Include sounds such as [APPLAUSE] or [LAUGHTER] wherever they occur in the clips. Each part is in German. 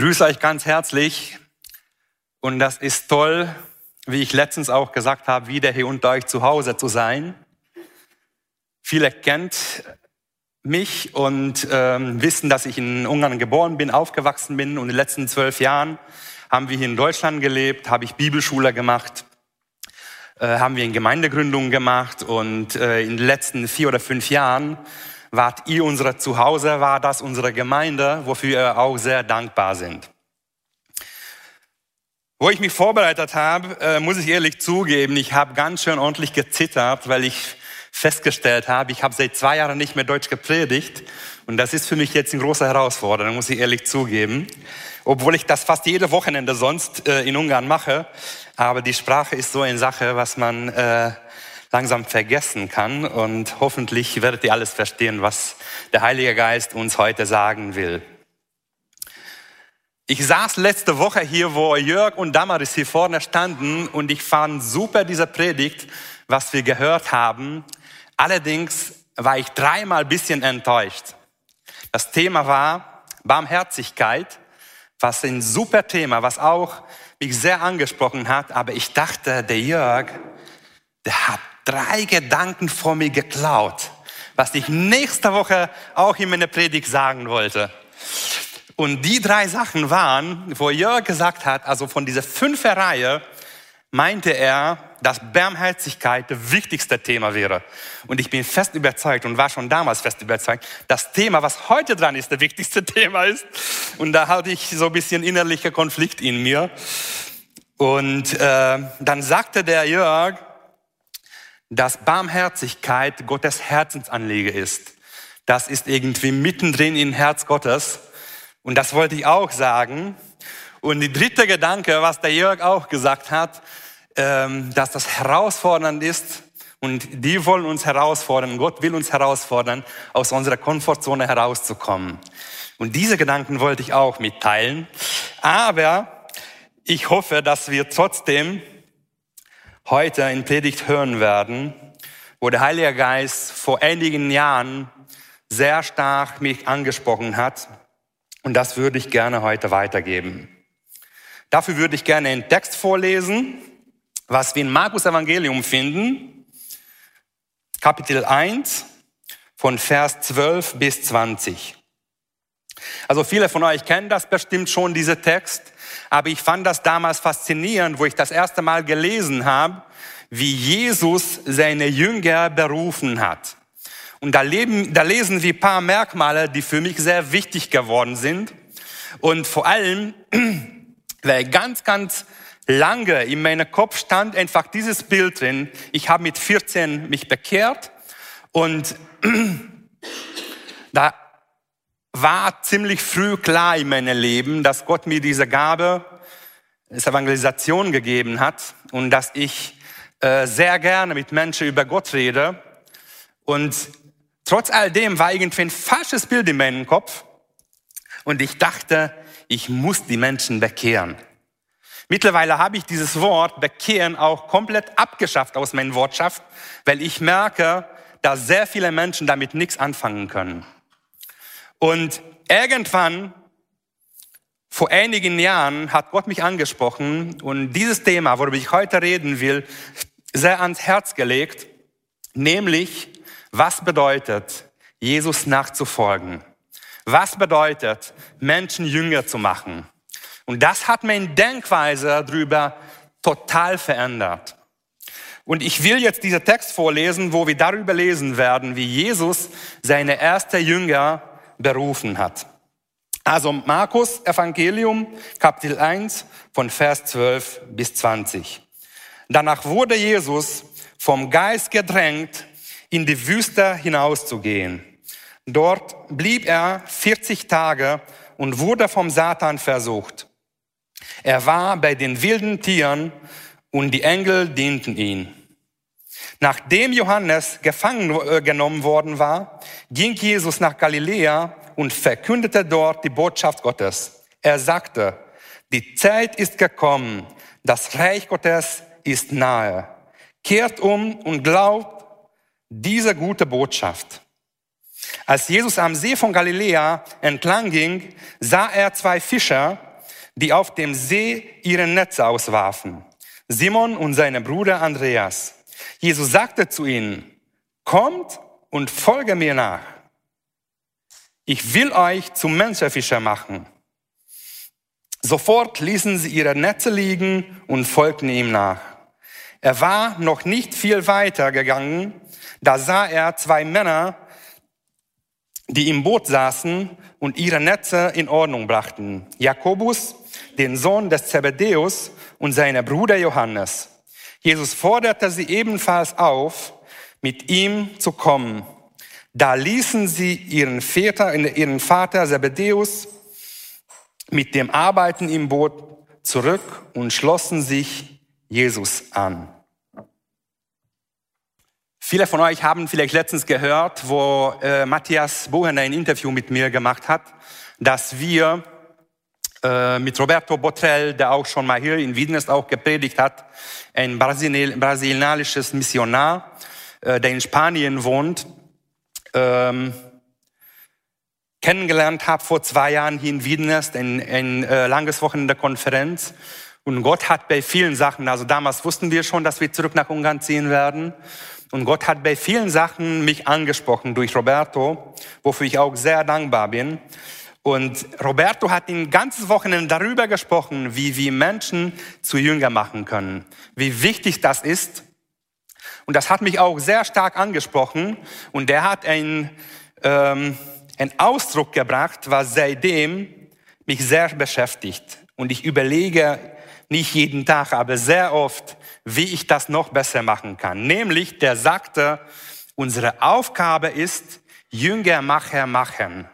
Begrüße euch ganz herzlich. Und das ist toll, wie ich letztens auch gesagt habe, wieder hier unter euch zu Hause zu sein. Viele kennt mich und ähm, wissen, dass ich in Ungarn geboren bin, aufgewachsen bin. Und in den letzten zwölf Jahren haben wir hier in Deutschland gelebt, habe ich Bibelschule gemacht, äh, haben wir in Gemeindegründungen gemacht. Und äh, in den letzten vier oder fünf Jahren wart ihr unsere Zuhause, war das unsere Gemeinde, wofür wir auch sehr dankbar sind. Wo ich mich vorbereitet habe, äh, muss ich ehrlich zugeben, ich habe ganz schön ordentlich gezittert, weil ich festgestellt habe, ich habe seit zwei Jahren nicht mehr Deutsch gepredigt und das ist für mich jetzt eine große Herausforderung, muss ich ehrlich zugeben. Obwohl ich das fast jede Wochenende sonst äh, in Ungarn mache, aber die Sprache ist so eine Sache, was man äh, langsam vergessen kann. Und hoffentlich werdet ihr alles verstehen, was der Heilige Geist uns heute sagen will. Ich saß letzte Woche hier, wo Jörg und Damaris hier vorne standen und ich fand super diese Predigt, was wir gehört haben. Allerdings war ich dreimal bisschen enttäuscht. Das Thema war Barmherzigkeit, was ein super Thema, was auch mich sehr angesprochen hat, aber ich dachte, der Jörg, der hat drei Gedanken von mir geklaut, was ich nächste Woche auch in meiner Predigt sagen wollte. Und die drei Sachen waren, wo Jörg gesagt hat, also von dieser fünfer Reihe, meinte er, dass Barmherzigkeit das wichtigste Thema wäre. Und ich bin fest überzeugt und war schon damals fest überzeugt, das Thema, was heute dran ist, das wichtigste [LAUGHS] Thema ist. Und da hatte ich so ein bisschen innerlicher Konflikt in mir. Und äh, dann sagte der Jörg, dass Barmherzigkeit Gottes Herzensanliege ist. Das ist irgendwie mittendrin im Herz Gottes. Und das wollte ich auch sagen. Und die dritte Gedanke, was der Jörg auch gesagt hat, ähm, dass das herausfordernd ist. Und die wollen uns herausfordern. Gott will uns herausfordern, aus unserer Komfortzone herauszukommen. Und diese Gedanken wollte ich auch mitteilen. Aber ich hoffe, dass wir trotzdem heute in Predigt hören werden, wo der Heilige Geist vor einigen Jahren sehr stark mich angesprochen hat. Und das würde ich gerne heute weitergeben. Dafür würde ich gerne einen Text vorlesen, was wir in Markus Evangelium finden, Kapitel 1 von Vers 12 bis 20. Also viele von euch kennen das bestimmt schon, diese Text. Aber ich fand das damals faszinierend, wo ich das erste Mal gelesen habe, wie Jesus seine Jünger berufen hat. Und da, leben, da lesen wir paar Merkmale, die für mich sehr wichtig geworden sind. Und vor allem, [CLEARS THROAT] weil ganz, ganz lange in meinem Kopf stand einfach dieses Bild drin. Ich habe mit 14 mich bekehrt und [CLEARS THROAT] da war ziemlich früh klar in meinem Leben, dass Gott mir diese Gabe des Evangelisation gegeben hat und dass ich äh, sehr gerne mit Menschen über Gott rede. Und trotz all dem war irgendwie ein falsches Bild in meinem Kopf. Und ich dachte, ich muss die Menschen bekehren. Mittlerweile habe ich dieses Wort bekehren auch komplett abgeschafft aus meinem Wortschaft, weil ich merke, dass sehr viele Menschen damit nichts anfangen können. Und irgendwann, vor einigen Jahren, hat Gott mich angesprochen und dieses Thema, worüber ich heute reden will, sehr ans Herz gelegt, nämlich, was bedeutet, Jesus nachzufolgen? Was bedeutet, Menschen jünger zu machen? Und das hat meine Denkweise darüber total verändert. Und ich will jetzt diesen Text vorlesen, wo wir darüber lesen werden, wie Jesus seine erste Jünger berufen hat. Also Markus Evangelium Kapitel 1 von Vers 12 bis 20. Danach wurde Jesus vom Geist gedrängt, in die Wüste hinauszugehen. Dort blieb er 40 Tage und wurde vom Satan versucht. Er war bei den wilden Tieren und die Engel dienten ihn. Nachdem Johannes gefangen äh, genommen worden war, ging Jesus nach Galiläa und verkündete dort die Botschaft Gottes. Er sagte, die Zeit ist gekommen, das Reich Gottes ist nahe. Kehrt um und glaubt diese gute Botschaft. Als Jesus am See von Galiläa entlang ging, sah er zwei Fischer, die auf dem See ihre Netze auswarfen. Simon und seine Bruder Andreas. Jesus sagte zu ihnen, kommt und folge mir nach. Ich will euch zum Menschenfischer machen. Sofort ließen sie ihre Netze liegen und folgten ihm nach. Er war noch nicht viel weiter gegangen, da sah er zwei Männer, die im Boot saßen und ihre Netze in Ordnung brachten. Jakobus, den Sohn des Zebedäus und seine Bruder Johannes. Jesus forderte sie ebenfalls auf, mit ihm zu kommen. Da ließen sie ihren Vater, ihren Vater Zebedäus mit dem Arbeiten im Boot zurück und schlossen sich Jesus an. Viele von euch haben vielleicht letztens gehört, wo äh, Matthias Buchener ein Interview mit mir gemacht hat, dass wir äh, mit Roberto Botrell, der auch schon mal hier in Wien ist, auch gepredigt hat, ein Brasil brasilianisches Missionar, äh, der in Spanien wohnt, ähm, kennengelernt habe vor zwei Jahren hier in Wiedenest, ein, ein äh, langes Wochenende Konferenz. Und Gott hat bei vielen Sachen, also damals wussten wir schon, dass wir zurück nach Ungarn ziehen werden. Und Gott hat bei vielen Sachen mich angesprochen durch Roberto, wofür ich auch sehr dankbar bin. Und Roberto hat ein ganzes Wochenende darüber gesprochen, wie wir Menschen zu Jünger machen können, wie wichtig das ist. Und das hat mich auch sehr stark angesprochen. Und er hat ein, ähm, einen Ausdruck gebracht, was seitdem mich sehr beschäftigt. Und ich überlege nicht jeden Tag, aber sehr oft, wie ich das noch besser machen kann. Nämlich, der sagte, unsere Aufgabe ist, Jünger, Macher, machen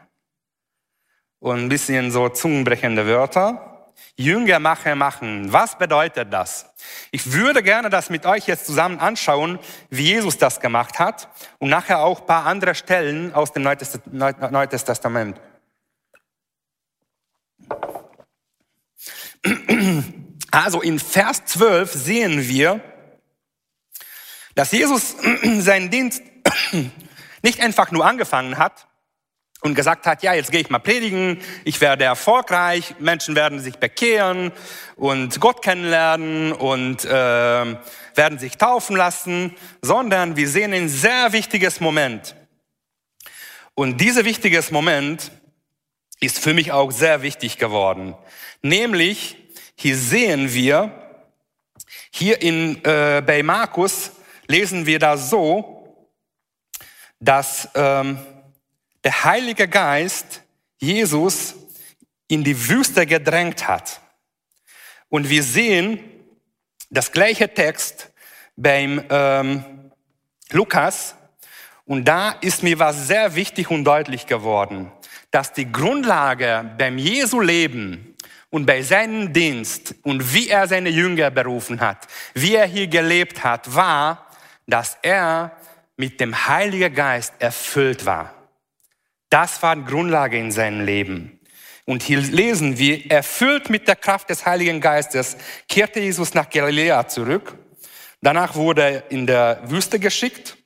und ein bisschen so zungenbrechende Wörter. Jünger machen, machen. Was bedeutet das? Ich würde gerne das mit euch jetzt zusammen anschauen, wie Jesus das gemacht hat und nachher auch ein paar andere Stellen aus dem Neuen Testament. Also in Vers 12 sehen wir, dass Jesus [CLEARS THROAT] seinen Dienst [CLEARS THROAT] nicht einfach nur angefangen hat, und gesagt hat, ja, jetzt gehe ich mal predigen, ich werde erfolgreich, Menschen werden sich bekehren und Gott kennenlernen und äh, werden sich taufen lassen, sondern wir sehen ein sehr wichtiges Moment. Und dieser wichtiges Moment ist für mich auch sehr wichtig geworden. Nämlich, hier sehen wir, hier in, äh, bei Markus lesen wir da so, dass... Ähm, der Heilige Geist Jesus in die Wüste gedrängt hat. Und wir sehen das gleiche Text beim ähm, Lukas. Und da ist mir was sehr wichtig und deutlich geworden, dass die Grundlage beim Jesu Leben und bei seinem Dienst und wie er seine Jünger berufen hat, wie er hier gelebt hat, war, dass er mit dem Heiligen Geist erfüllt war. Das war Grundlage in seinem Leben. Und hier lesen wir, erfüllt mit der Kraft des Heiligen Geistes, kehrte Jesus nach Galiläa zurück. Danach wurde er in der Wüste geschickt.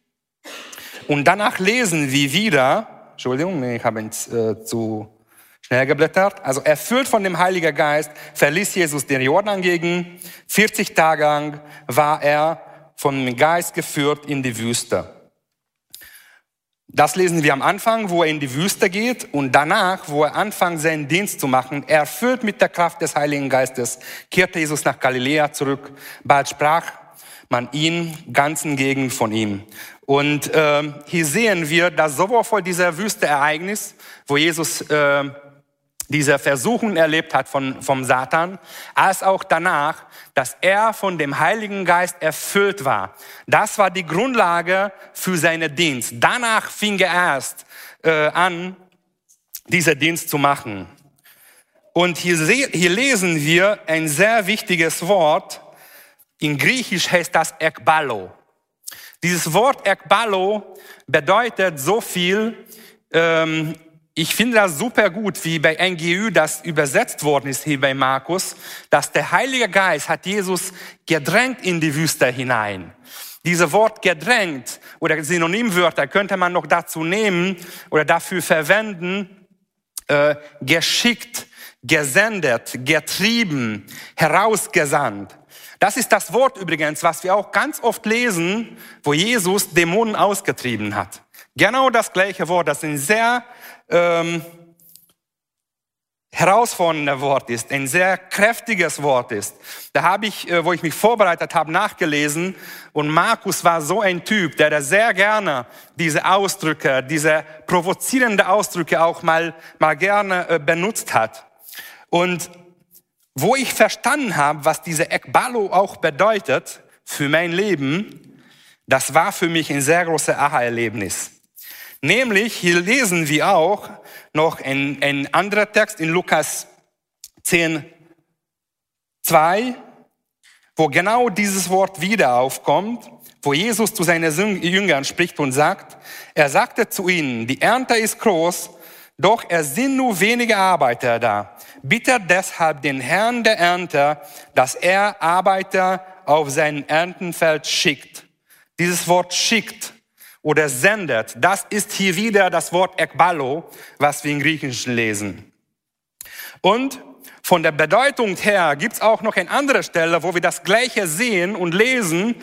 Und danach lesen wir wieder, Entschuldigung, ich habe äh, zu schnell geblättert. Also erfüllt von dem Heiligen Geist verließ Jesus den Jordan gegen. 40 Tage lang war er vom Geist geführt in die Wüste. Das lesen wir am Anfang, wo er in die Wüste geht und danach, wo er anfängt, seinen Dienst zu machen, erfüllt mit der Kraft des Heiligen Geistes, kehrte Jesus nach Galiläa zurück. Bald sprach man ihn ganzen Gegend von ihm. Und äh, hier sehen wir, dass sowohl vor dieser Wüsteereignis, wo Jesus äh, diese Versuchung erlebt hat von, vom Satan, als auch danach, dass er von dem Heiligen Geist erfüllt war. Das war die Grundlage für seinen Dienst. Danach fing er erst äh, an, diesen Dienst zu machen. Und hier, hier lesen wir ein sehr wichtiges Wort. In Griechisch heißt das ekbalo. Dieses Wort ekbalo bedeutet so viel, ähm, ich finde das super gut, wie bei NGÜ das übersetzt worden ist hier bei Markus, dass der Heilige Geist hat Jesus gedrängt in die Wüste hinein. Diese Wort gedrängt oder Synonymwörter könnte man noch dazu nehmen oder dafür verwenden, äh, geschickt, gesendet, getrieben, herausgesandt. Das ist das Wort übrigens, was wir auch ganz oft lesen, wo Jesus Dämonen ausgetrieben hat. Genau das gleiche Wort, das ein sehr ähm, herausforderndes Wort ist, ein sehr kräftiges Wort ist. Da habe ich, äh, wo ich mich vorbereitet habe, nachgelesen und Markus war so ein Typ, der da sehr gerne diese Ausdrücke, diese provozierende Ausdrücke auch mal, mal gerne äh, benutzt hat. Und wo ich verstanden habe, was diese Ekbalo auch bedeutet für mein Leben, das war für mich ein sehr großes Aha-Erlebnis. Nämlich, hier lesen wir auch noch ein, ein anderer Text in Lukas 10, 2, wo genau dieses Wort wieder aufkommt, wo Jesus zu seinen Jüngern spricht und sagt, er sagte zu ihnen, die Ernte ist groß, doch es sind nur wenige Arbeiter da. Bitte deshalb den Herrn der Ernte, dass er Arbeiter auf sein Erntenfeld schickt. Dieses Wort schickt oder sendet, das ist hier wieder das Wort ekbalo, was wir in Griechischen lesen. Und von der Bedeutung her gibt's auch noch eine andere Stelle, wo wir das Gleiche sehen und lesen,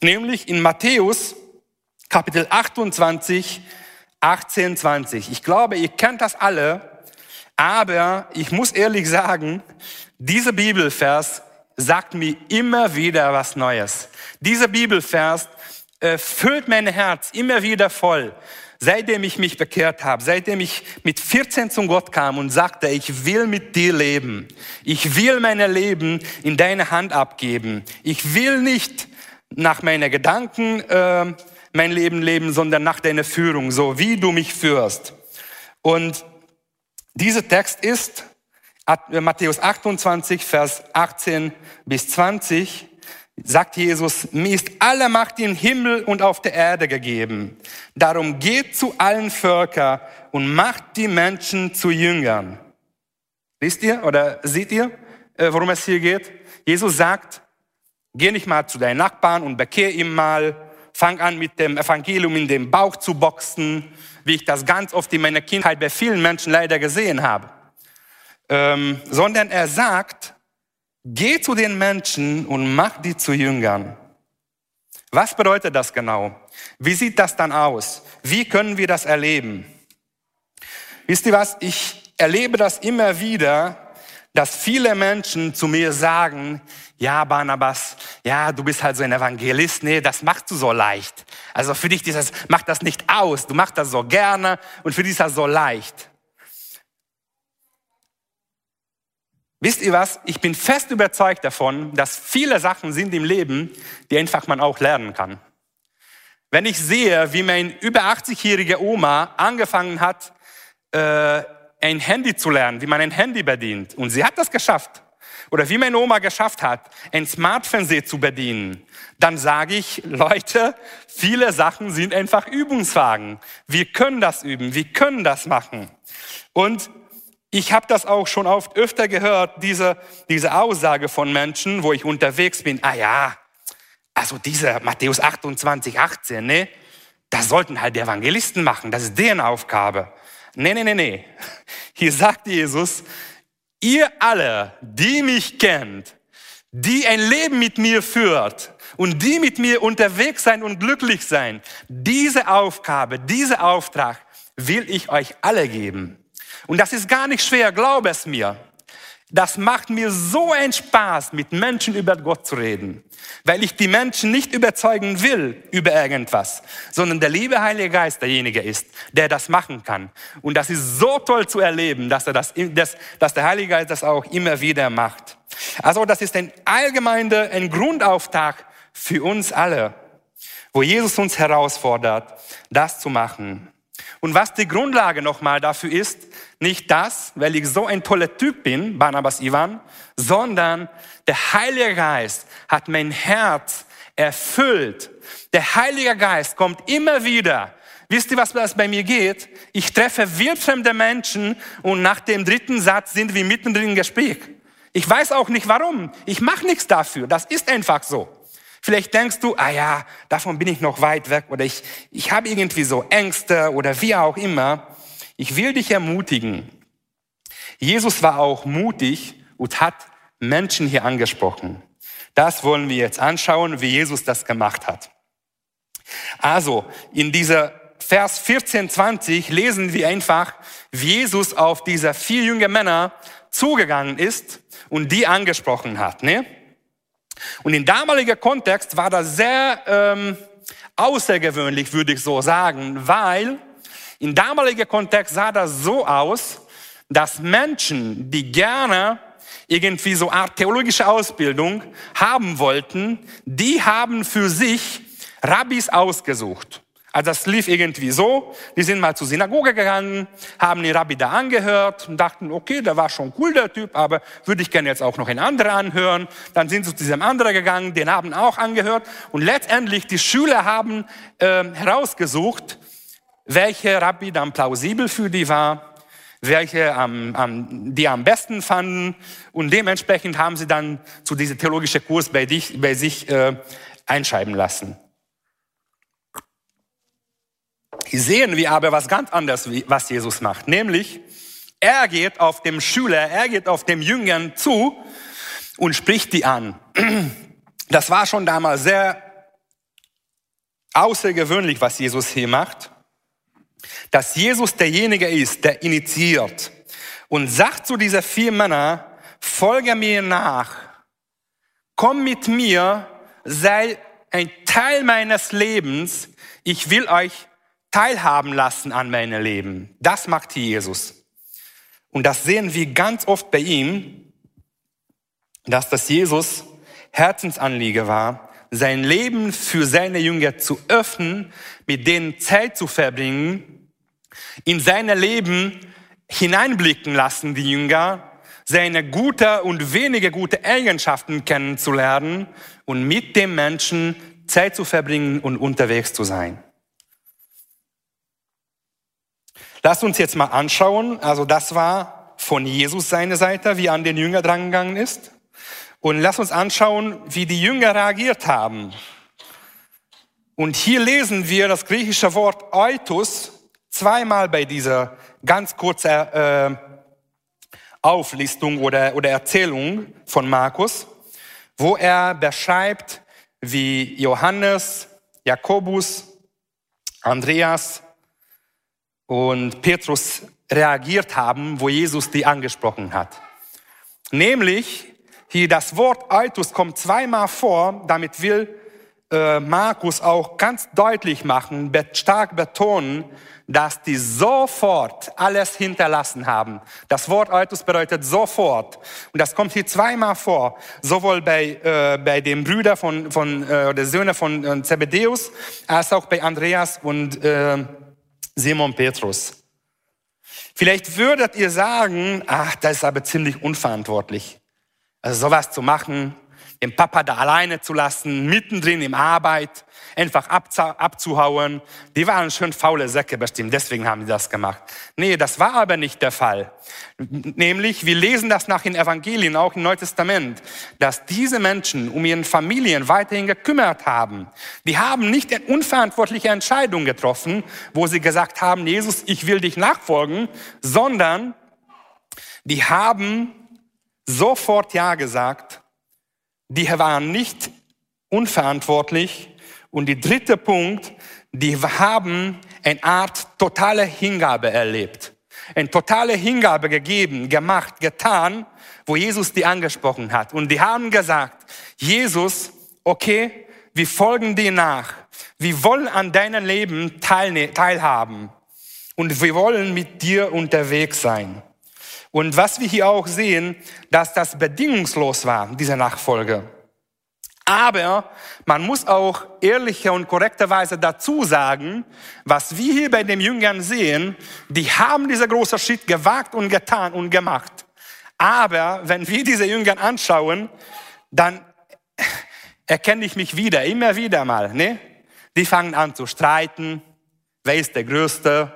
nämlich in Matthäus Kapitel 28, 18, 20. Ich glaube, ihr kennt das alle. Aber ich muss ehrlich sagen, dieser Bibelvers sagt mir immer wieder was Neues. Dieser Bibelvers äh, füllt mein Herz immer wieder voll. Seitdem ich mich bekehrt habe, seitdem ich mit 14 zum Gott kam und sagte, ich will mit dir leben. Ich will mein Leben in deine Hand abgeben. Ich will nicht nach meinen Gedanken äh, mein Leben leben, sondern nach deiner Führung, so wie du mich führst. Und dieser Text ist äh, Matthäus 28, Vers 18 bis 20, sagt Jesus, mir ist alle Macht im Himmel und auf der Erde gegeben. Darum geht zu allen Völkern und macht die Menschen zu Jüngern. Wisst ihr oder seht ihr, äh, worum es hier geht? Jesus sagt, geh nicht mal zu deinen Nachbarn und bekehr ihm mal, fang an mit dem Evangelium in den Bauch zu boxen, wie ich das ganz oft in meiner Kindheit bei vielen Menschen leider gesehen habe. Ähm, sondern er sagt, geh zu den Menschen und mach die zu Jüngern. Was bedeutet das genau? Wie sieht das dann aus? Wie können wir das erleben? Wisst ihr was? Ich erlebe das immer wieder, dass viele Menschen zu mir sagen, ja, Barnabas, ja, du bist halt so ein Evangelist, nee, das machst du so leicht. Also für dich dieses, mach das nicht aus, du machst das so gerne und für dich ist das so leicht. Wisst ihr was? Ich bin fest überzeugt davon, dass viele Sachen sind im Leben, die einfach man auch lernen kann. Wenn ich sehe, wie mein über 80-jährige Oma angefangen hat, äh, ein Handy zu lernen, wie man ein Handy bedient, und sie hat das geschafft, oder wie meine Oma geschafft hat, ein Smartfernseher zu bedienen, dann sage ich, Leute, viele Sachen sind einfach Übungswagen. Wir können das üben, wir können das machen. Und ich habe das auch schon oft öfter gehört, diese, diese Aussage von Menschen, wo ich unterwegs bin, ah ja, also dieser Matthäus 28, 18, ne, das sollten halt die Evangelisten machen, das ist deren Aufgabe. Nee, nee, nee, nee. [LAUGHS] Hier sagt Jesus, Ihr alle, die mich kennt, die ein Leben mit mir führt und die mit mir unterwegs sein und glücklich sein, diese Aufgabe, diese Auftrag will ich euch alle geben. Und das ist gar nicht schwer, glaube es mir. Das macht mir so einen Spaß, mit Menschen über Gott zu reden, weil ich die Menschen nicht überzeugen will über irgendwas, sondern der liebe Heilige Geist derjenige ist, der das machen kann. Und das ist so toll zu erleben, dass, er das, dass der Heilige Geist das auch immer wieder macht. Also das ist ein allgemeiner, ein Grundauftrag für uns alle, wo Jesus uns herausfordert, das zu machen. Und was die Grundlage nochmal dafür ist, Nicht das, weil ich so ein toller Typ bin, Barnabas Ivan, sondern der Heilige Geist hat mein Herz erfüllt. Der Heilige Geist kommt immer wieder. Wisst ihr, was das bei mir geht? Ich treffe wildfremde Menschen und nach dem dritten Satz sind wir mittendrin im Gespräch. Ich weiß auch nicht warum. Ich mache nichts dafür. Das ist einfach so. Vielleicht denkst du, ah ja, davon bin ich noch weit weg oder ich, ich habe irgendwie so Ängste oder wie auch immer. Ich will dich ermutigen. Jesus war auch mutig und hat Menschen hier angesprochen. Das wollen wir jetzt anschauen, wie Jesus das gemacht hat. Also, in dieser Vers 14, 20 lesen wir einfach, wie Jesus auf diese vier junge Männer zugegangen ist und die angesprochen hat. Ne? Und in damaliger Kontext war das sehr ähm, außergewöhnlich, würde ich so sagen, weil in damaliger Kontext sah das so aus, dass Menschen, die gerne irgendwie so Art theologische Ausbildung haben wollten, die haben für sich Rabbis ausgesucht. Also das lief irgendwie so, die sind mal zur Synagoge gegangen, haben den Rabbi da angehört und dachten, okay, der war schon cool, der Typ, aber würde ich gerne jetzt auch noch einen anderen anhören. Dann sind sie zu diesem anderen gegangen, den haben auch angehört und letztendlich die Schüler haben äh, herausgesucht, welche Rabbi dann plausibel für die war, welche am, am, die am besten fanden und dementsprechend haben sie dann zu diesem theologischen Kurs bei, dich, bei sich äh, einschreiben lassen. Hier sehen wir aber was ganz anderes, was Jesus macht. Nämlich, er geht auf dem Schüler, er geht auf dem Jüngern zu und spricht die an. Das war schon damals sehr außergewöhnlich, was Jesus hier macht. Dass Jesus derjenige ist, der initiiert und sagt zu dieser vier Männer, folge mir nach, komm mit mir, sei ein Teil meines Lebens, ich will euch teilhaben lassen an meinem Leben. Das macht Jesus. Und das sehen wir ganz oft bei ihm, dass das Jesus Herzensanliege war, sein Leben für seine Jünger zu öffnen, mit denen Zeit zu verbringen, in seine Leben hineinblicken lassen, die Jünger, seine gute und wenige gute Eigenschaften kennenzulernen und mit dem Menschen Zeit zu verbringen und unterwegs zu sein. Lasst uns jetzt mal anschauen, also das war von Jesus seine Seite, wie er an den Jünger drangegangen ist. Und lasst uns anschauen, wie die Jünger reagiert haben. Und hier lesen wir das griechische Wort Eutus zweimal bei dieser ganz kurzen äh, Auflistung oder, oder Erzählung von Markus, wo er beschreibt, wie Johannes, Jakobus, Andreas, und Petrus reagiert haben, wo Jesus die angesprochen hat. Nämlich, hier das Wort Altus kommt zweimal vor, damit will äh, Markus auch ganz deutlich machen, stark betonen, dass die sofort alles hinterlassen haben. Das Wort Altus bedeutet sofort. Und das kommt hier zweimal vor, sowohl bei, äh, bei den Brüdern von, von äh, der Söhne von äh, Zebedeus, als auch bei Andreas und äh, Simon Petrus. Vielleicht würdet ihr sagen, ach, das ist aber ziemlich unverantwortlich. Also sowas zu machen, den Papa da alleine zu lassen, mittendrin im Arbeit, einfach abzuhauen. Die waren schön faule Säcke bestimmt, deswegen haben die das gemacht. Nee, das war aber nicht der Fall. Nämlich, wir lesen das nach den Evangelien, auch im Neuen Testament, dass diese Menschen um ihren Familien weiterhin gekümmert haben. Die haben nicht eine unverantwortliche Entscheidung getroffen, wo sie gesagt haben, Jesus, ich will dich nachfolgen, sondern die haben sofort Ja gesagt die waren nicht unverantwortlich. Und die dritte Punkt, die haben eine Art totale Hingabe erlebt. Eine totale Hingabe gegeben, gemacht, getan, wo Jesus die angesprochen hat. Und die haben gesagt, Jesus, okay, wir folgen dir nach. Wir wollen an deinem Leben teilhaben. Und wir wollen mit dir unterwegs sein. Und was wir hier auch sehen, dass das bedingungslos war, diese Nachfolge. Aber man muss auch ehrlicher und korrekterweise dazu sagen, was wir hier bei den Jüngern sehen, die haben dieser große Schritt gewagt und getan und gemacht. Aber wenn wir diese Jüngern anschauen, dann erkenne ich mich wieder, immer wieder mal. Ne? Die fangen an zu streiten. Wer ist der Größte?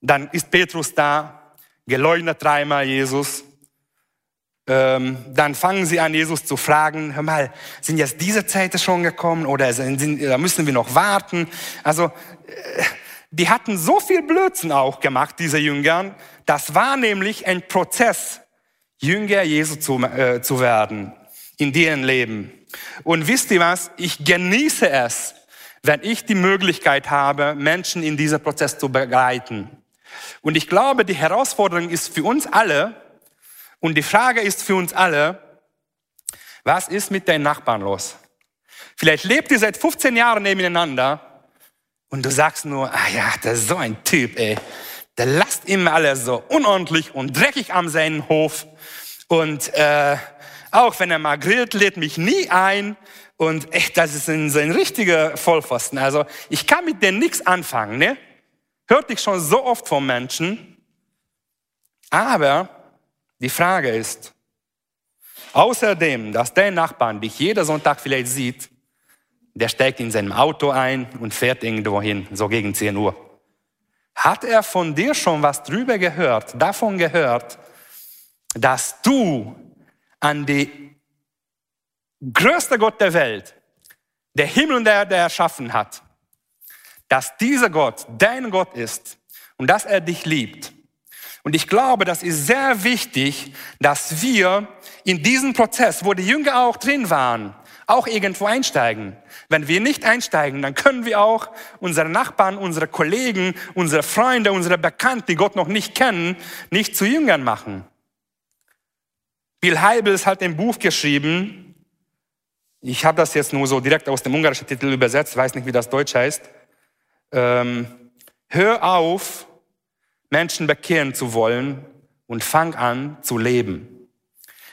Dann ist Petrus da, geleugnet dreimal Jesus ähm, dann fangen sie an, Jesus zu fragen, hör mal, sind jetzt diese Zeiten schon gekommen oder sind, da müssen wir noch warten? Also, äh, die hatten so viel Blödsinn auch gemacht, diese Jüngern. Das war nämlich ein Prozess, Jünger Jesu zu, äh, zu werden in deren Leben. Und wisst ihr was? Ich genieße es, wenn ich die Möglichkeit habe, Menschen in diesem Prozess zu begleiten. Und ich glaube, die Herausforderung ist für uns alle, und die Frage ist für uns alle, was ist mit deinen Nachbarn los? Vielleicht lebt ihr seit 15 Jahren nebeneinander und du sagst nur, ah ja, das ist so ein Typ, ey. Der lasst immer alles so unordentlich und dreckig am seinen Hof. Und äh, auch wenn er mal grillt, lädt mich nie ein. Und echt, das ist ein, so ein richtiger Vollpfosten. Also ich kann mit dem nichts anfangen. Ne? Hört ich schon so oft von Menschen. Aber die Frage ist, außerdem, dass der Nachbarn dich jeden Sonntag vielleicht sieht, der steigt in seinem Auto ein und fährt irgendwo hin, so gegen 10 Uhr. Hat er von dir schon was drüber gehört, davon gehört, dass du an die größte Gott der Welt, der Himmel und der Erde erschaffen hat, dass dieser Gott dein Gott ist und dass er dich liebt und ich glaube, das ist sehr wichtig, dass wir in diesen Prozess, wo die Jünger auch drin waren, auch irgendwo einsteigen. Wenn wir nicht einsteigen, dann können wir auch unsere Nachbarn, unsere Kollegen, unsere Freunde, unsere Bekannten, die Gott noch nicht kennen, nicht zu Jüngern machen. Bill Heibels hat ein Buch geschrieben. Ich habe das jetzt nur so direkt aus dem ungarischen Titel übersetzt, weiß nicht, wie das Deutsch heißt. Ähm, hör auf, Menschen bekehren zu wollen und fang an zu leben.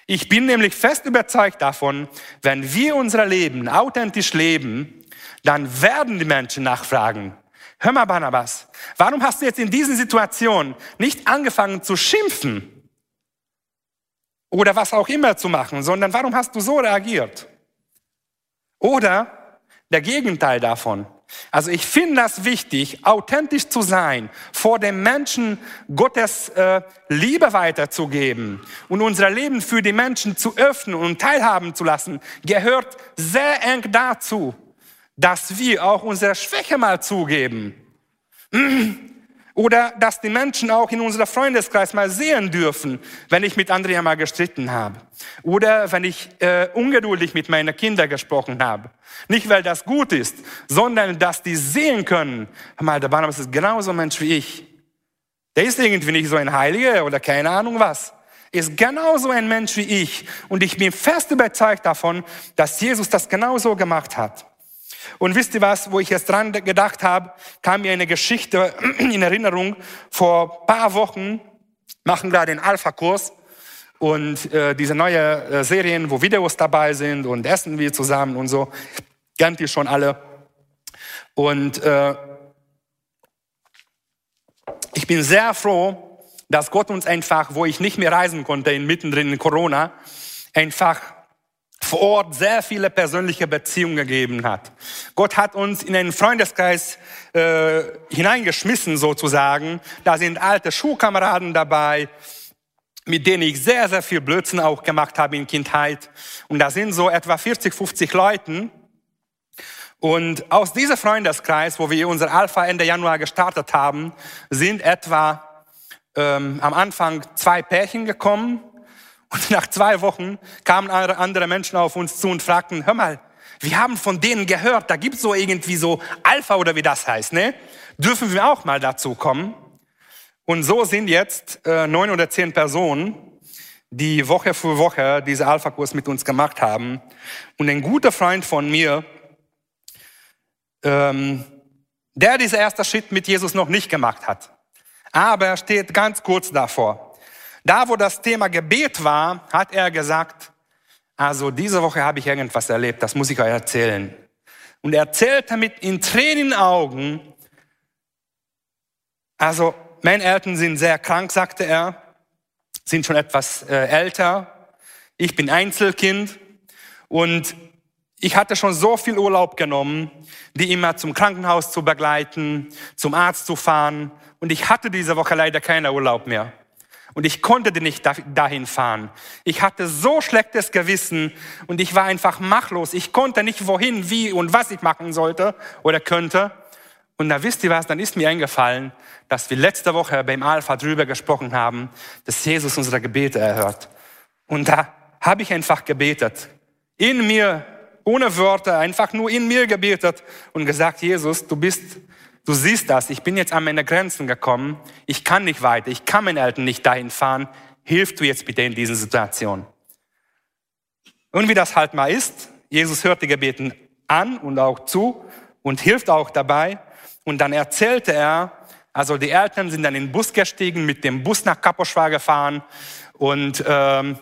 Ich bin nämlich fest überzeugt davon, wenn wir unser Leben authentisch leben, dann werden die Menschen nachfragen. Hör mal, Barnabas, warum hast du jetzt in diesen Situationen nicht angefangen zu schimpfen oder was auch immer zu machen, sondern warum hast du so reagiert? Oder der Gegenteil davon. Also ich finde das wichtig, authentisch zu sein, vor dem Menschen Gottes äh, Liebe weiterzugeben und unser Leben für die Menschen zu öffnen und teilhaben zu lassen, gehört sehr eng dazu, dass wir auch unsere Schwäche mal zugeben. Oder dass die Menschen auch in unserem Freundeskreis mal sehen dürfen, wenn ich mit Andrea mal gestritten habe. Oder wenn ich äh, ungeduldig mit meinen Kindern gesprochen habe. Nicht, weil das gut ist, sondern dass die sehen können, mal, der Barnabas ist genauso ein Mensch wie ich. Der ist irgendwie nicht so ein Heiliger oder keine Ahnung was. Ist genauso ein Mensch wie ich. Und ich bin fest überzeugt davon, dass Jesus das genauso gemacht hat. Und wisst ihr was, wo ich jetzt dran gedacht habe, kam mir eine Geschichte [CLEARS THROAT] in Erinnerung. Vor paar Wochen machen gerade den Alpha-Kurs und äh, diese neue äh, Serien, wo Videos dabei sind und essen wir zusammen und so, kennt ihr schon alle. Und äh, ich bin sehr froh, dass Gott uns einfach, wo ich nicht mehr reisen konnte, in mittendrin in Corona, einfach vor Ort sehr viele persönliche Beziehungen gegeben hat. Gott hat uns in einen Freundeskreis äh, hineingeschmissen sozusagen. Da sind alte Schulkameraden dabei, mit denen ich sehr, sehr viel Blödsinn auch gemacht habe in Kindheit. Und da sind so etwa 40, 50 Leuten. Und aus diesem Freundeskreis, wo wir unser Alpha Ende Januar gestartet haben, sind etwa ähm, am Anfang zwei Pärchen gekommen und nach zwei Wochen kamen andere Menschen auf uns zu und fragten, hör mal, wir haben von denen gehört, da gibt's so irgendwie so Alpha oder wie das heißt, ne? Dürfen wir auch mal dazu kommen? Und so sind jetzt äh, neun oder zehn Personen, die Woche für Woche diese Alpha-Kurs mit uns gemacht haben. Und ein guter Freund von mir, ähm, der diesen ersten Schritt mit Jesus noch nicht gemacht hat, aber steht ganz kurz davor. Da, wo das Thema Gebet war, hat er gesagt, Also diese Woche habe ich irgendwas erlebt, das muss ich euch erzählen. Und er erzählte mit in Tränen in Augen, also meine Eltern sind sehr krank, sagte er, sind schon etwas äh, älter. Ich bin Einzelkind und ich hatte schon so viel Urlaub genommen, die immer zum Krankenhaus zu begleiten, zum Arzt zu fahren. Und ich hatte diese Woche leider keinen Urlaub mehr. Und ich konnte nicht dahin fahren. Ich hatte so schlechtes Gewissen und ich war einfach machtlos. Ich konnte nicht wohin, wie und was ich machen sollte oder könnte. Und da wisst ihr was, dann ist mir eingefallen, dass wir letzte Woche beim Alpha drüber gesprochen haben, dass Jesus unsere Gebete erhört. Und da habe ich einfach gebetet. In mir, ohne Wörter, einfach nur in mir gebetet und gesagt, Jesus, du bist Du siehst das, ich bin jetzt an meine Grenzen gekommen, ich kann nicht weiter, ich kann meine Eltern nicht dahin fahren, hilf du jetzt bitte in diesen Situationen. Und wie das halt mal ist, Jesus hört die Gebeten an und auch zu und hilft auch dabei. Und dann erzählte er, also die Eltern sind dann in den Bus gestiegen, mit dem Bus nach Kaposchwa gefahren und ähm,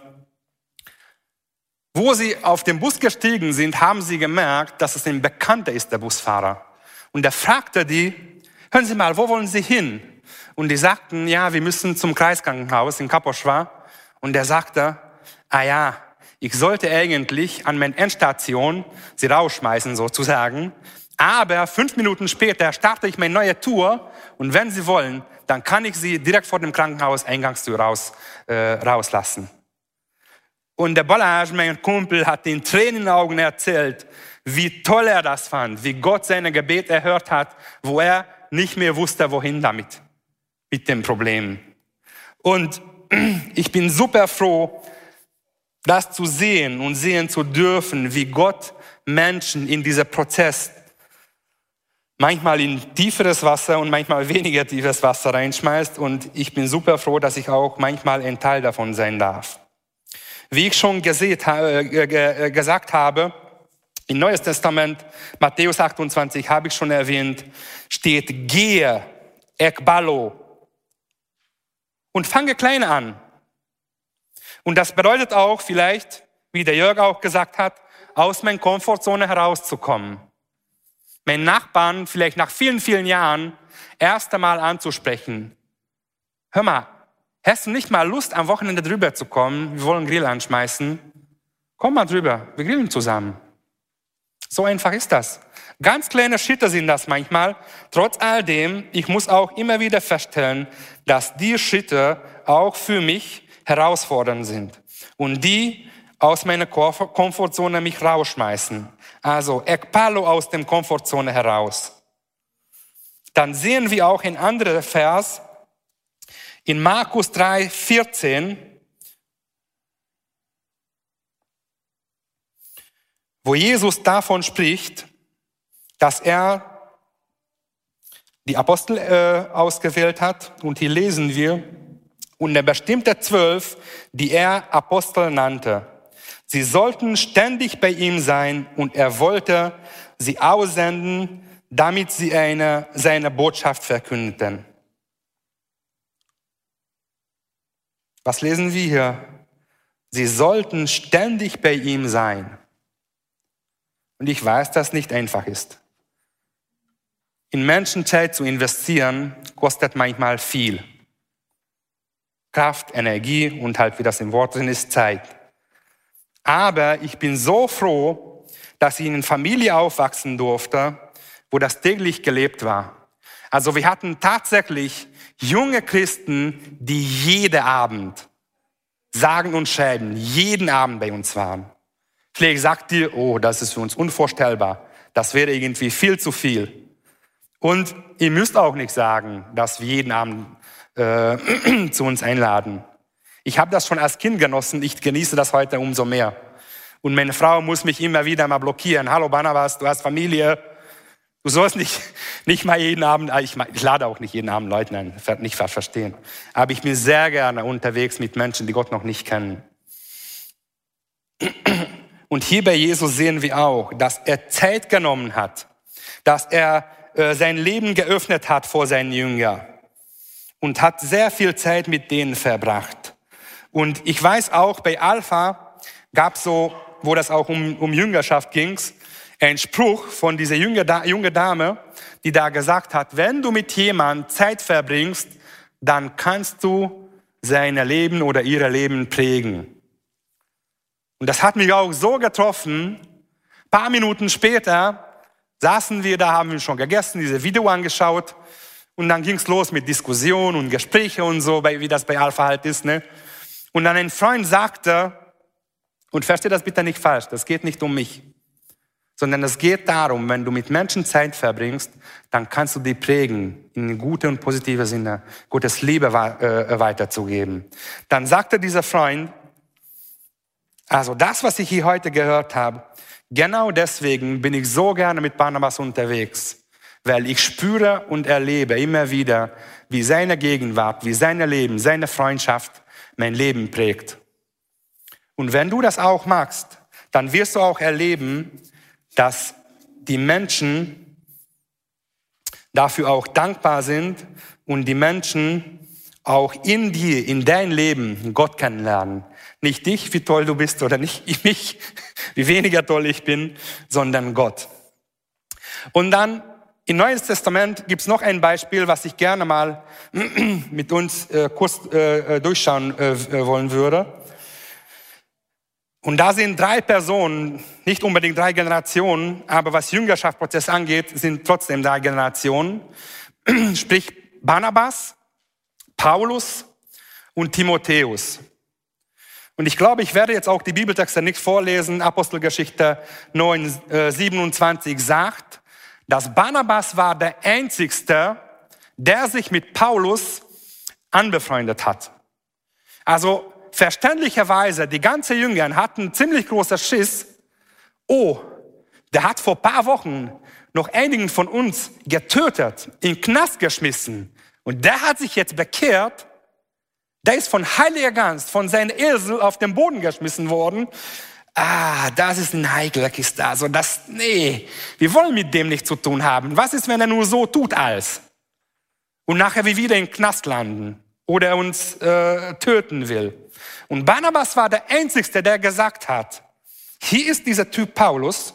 wo sie auf den Bus gestiegen sind, haben sie gemerkt, dass es ein Bekannter ist, der Busfahrer. Und er fragte die, hören Sie mal, wo wollen Sie hin? Und die sagten, ja, wir müssen zum Kreiskrankenhaus in Kaposchwa. Und er sagte, ah ja, ich sollte eigentlich an meine Endstation sie rausschmeißen sozusagen. Aber fünf Minuten später starte ich meine neue Tour und wenn Sie wollen, dann kann ich Sie direkt vor dem Krankenhaus Eingangstür raus, äh, rauslassen. Und der Ballage, mein Kumpel, hat in Tränen in den Augen erzählt, wie toll er das fand, wie Gott seine Gebet erhört hat, wo er nicht mehr wusste, wohin damit, mit dem Problem. Und [CLEARS THROAT] ich bin super froh, das zu sehen und sehen zu dürfen, wie Gott Menschen in dieser Prozess manchmal in tieferes Wasser und manchmal weniger tiefes Wasser reinschmeißt. Und ich bin super froh, dass ich auch manchmal ein Teil davon sein darf. Wie ich schon gesehen, äh, gesagt habe, im Neues Testament, Matthäus 28, habe ich schon erwähnt, steht, gehe, ekbalo, und fange klein an. Und das bedeutet auch vielleicht, wie der Jörg auch gesagt hat, aus meiner Komfortzone herauszukommen. Meinen Nachbarn vielleicht nach vielen, vielen Jahren erst einmal anzusprechen. Hör mal, hast du nicht mal Lust, am Wochenende drüber zu kommen? Wir wollen Grill anschmeißen. Komm mal drüber, wir grillen zusammen. So einfach ist das. Ganz kleine Schritte sind das manchmal. Trotz alledem, ich muss auch immer wieder feststellen, dass die Schritte auch für mich herausfordernd sind und die aus meiner Komfortzone mich rausschmeißen. Also ekpalo aus dem Komfortzone heraus. Dann sehen wir auch in anderen Vers in Markus 3, 14, wo Jesus davon spricht, dass er die Apostel äh, ausgewählt hat. Und hier lesen wir, und er bestimmte zwölf, die er Apostel nannte. Sie sollten ständig bei ihm sein und er wollte sie aussenden, damit sie eine, seine Botschaft verkündeten. Was lesen wir hier? Sie sollten ständig bei ihm sein. Und ich weiß, dass es nicht einfach ist. In Menschenzeit zu investieren, kostet manchmal viel. Kraft, Energie und halt, wie das im Wort drin ist, Zeit. Aber ich bin so froh, dass ich in einer Familie aufwachsen durfte, wo das täglich gelebt war. Also wir hatten tatsächlich junge Christen, die jeden Abend, sagen und schreiben, jeden Abend bei uns waren. Vielleicht sagt ihr, oh, das ist für uns unvorstellbar. Das wäre irgendwie viel zu viel. Und ihr müsst auch nicht sagen, dass wir jeden Abend äh, [CLEARS THROAT] zu uns einladen. Ich habe das schon als Kind genossen, ich genieße das heute umso mehr. Und meine Frau muss mich immer wieder mal blockieren. Hallo Barnabas, du hast Familie. Du sollst nicht, [LAUGHS] nicht mal jeden Abend, ich, ich lade auch nicht jeden Abend Leute ein, nicht verstehen. Aber ich bin sehr gerne unterwegs mit Menschen, die Gott noch nicht kennen. [CLEARS THROAT] Und hier bei Jesus sehen wir auch, dass er Zeit genommen hat, dass er äh, sein Leben geöffnet hat vor seinen Jüngern und hat sehr viel Zeit mit denen verbracht. Und ich weiß auch, bei Alpha gab so wo das auch um, um Jüngerschaft ging, ein Spruch von dieser junge, junge Dame, die da gesagt hat, wenn du mit jemandem Zeit verbringst, dann kannst du seine Leben oder ihre Leben prägen. Und das hat mich auch so getroffen. Ein paar Minuten später saßen wir da, haben wir schon gegessen, diese Video angeschaut. Und dann ging's los mit Diskussion und Gespräche und so, wie das bei Alpha halt ist. Ne? Und dann ein Freund sagte, und verstehe das bitte nicht falsch, das geht nicht um mich, sondern es geht darum, wenn du mit Menschen Zeit verbringst, dann kannst du die prägen, in gute und positive Sinne, Gottes Liebe äh, weiterzugeben. Dann sagte dieser Freund, also das, was ich hier heute gehört habe, genau deswegen bin ich so gerne mit Barnabas unterwegs, weil ich spüre und erlebe immer wieder, wie seine Gegenwart, wie seine Leben, seine Freundschaft mein Leben prägt. Und wenn du das auch magst, dann wirst du auch erleben, dass die Menschen dafür auch dankbar sind und die Menschen auch in dir, in dein Leben Gott kennenlernen. Nicht dich, wie toll du bist, oder nicht [LAUGHS] mich, wie weniger toll ich bin, sondern Gott. Und dann im Neuen Testament gibt es noch ein Beispiel, was ich gerne mal [CLEARS THROAT] mit uns äh, kurz äh, äh durchschauen äh, wollen würde. Und da sind drei Personen, nicht unbedingt drei Generationen, aber was Jüngerschaftsprozess angeht, sind trotzdem drei Generationen. [CLEARS THROAT] Sprich Barnabas, Paulus und Timotheus. Und ich glaube, ich werde jetzt auch die Bibeltexte nicht vorlesen. Apostelgeschichte 9, äh, 27 sagt, dass Barnabas war der Einzigste, der sich mit Paulus anbefreundet hat. Also verständlicherweise, die ganze Jünger hatten ziemlich großer Schiss. Oh, der hat vor paar Wochen noch einigen von uns getötet, in Knast geschmissen. Und der hat sich jetzt bekehrt der ist von heiliger Gans, von seinem Esel auf den Boden geschmissen worden. Ah, das ist ein heikler Kiste. Also das, nee, wir wollen mit dem nichts zu tun haben. Was ist, wenn er nur so tut als? Und nachher wir wieder im Knast landen oder uns äh, töten will. Und Barnabas war der Einzige, der gesagt hat, hier ist dieser Typ Paulus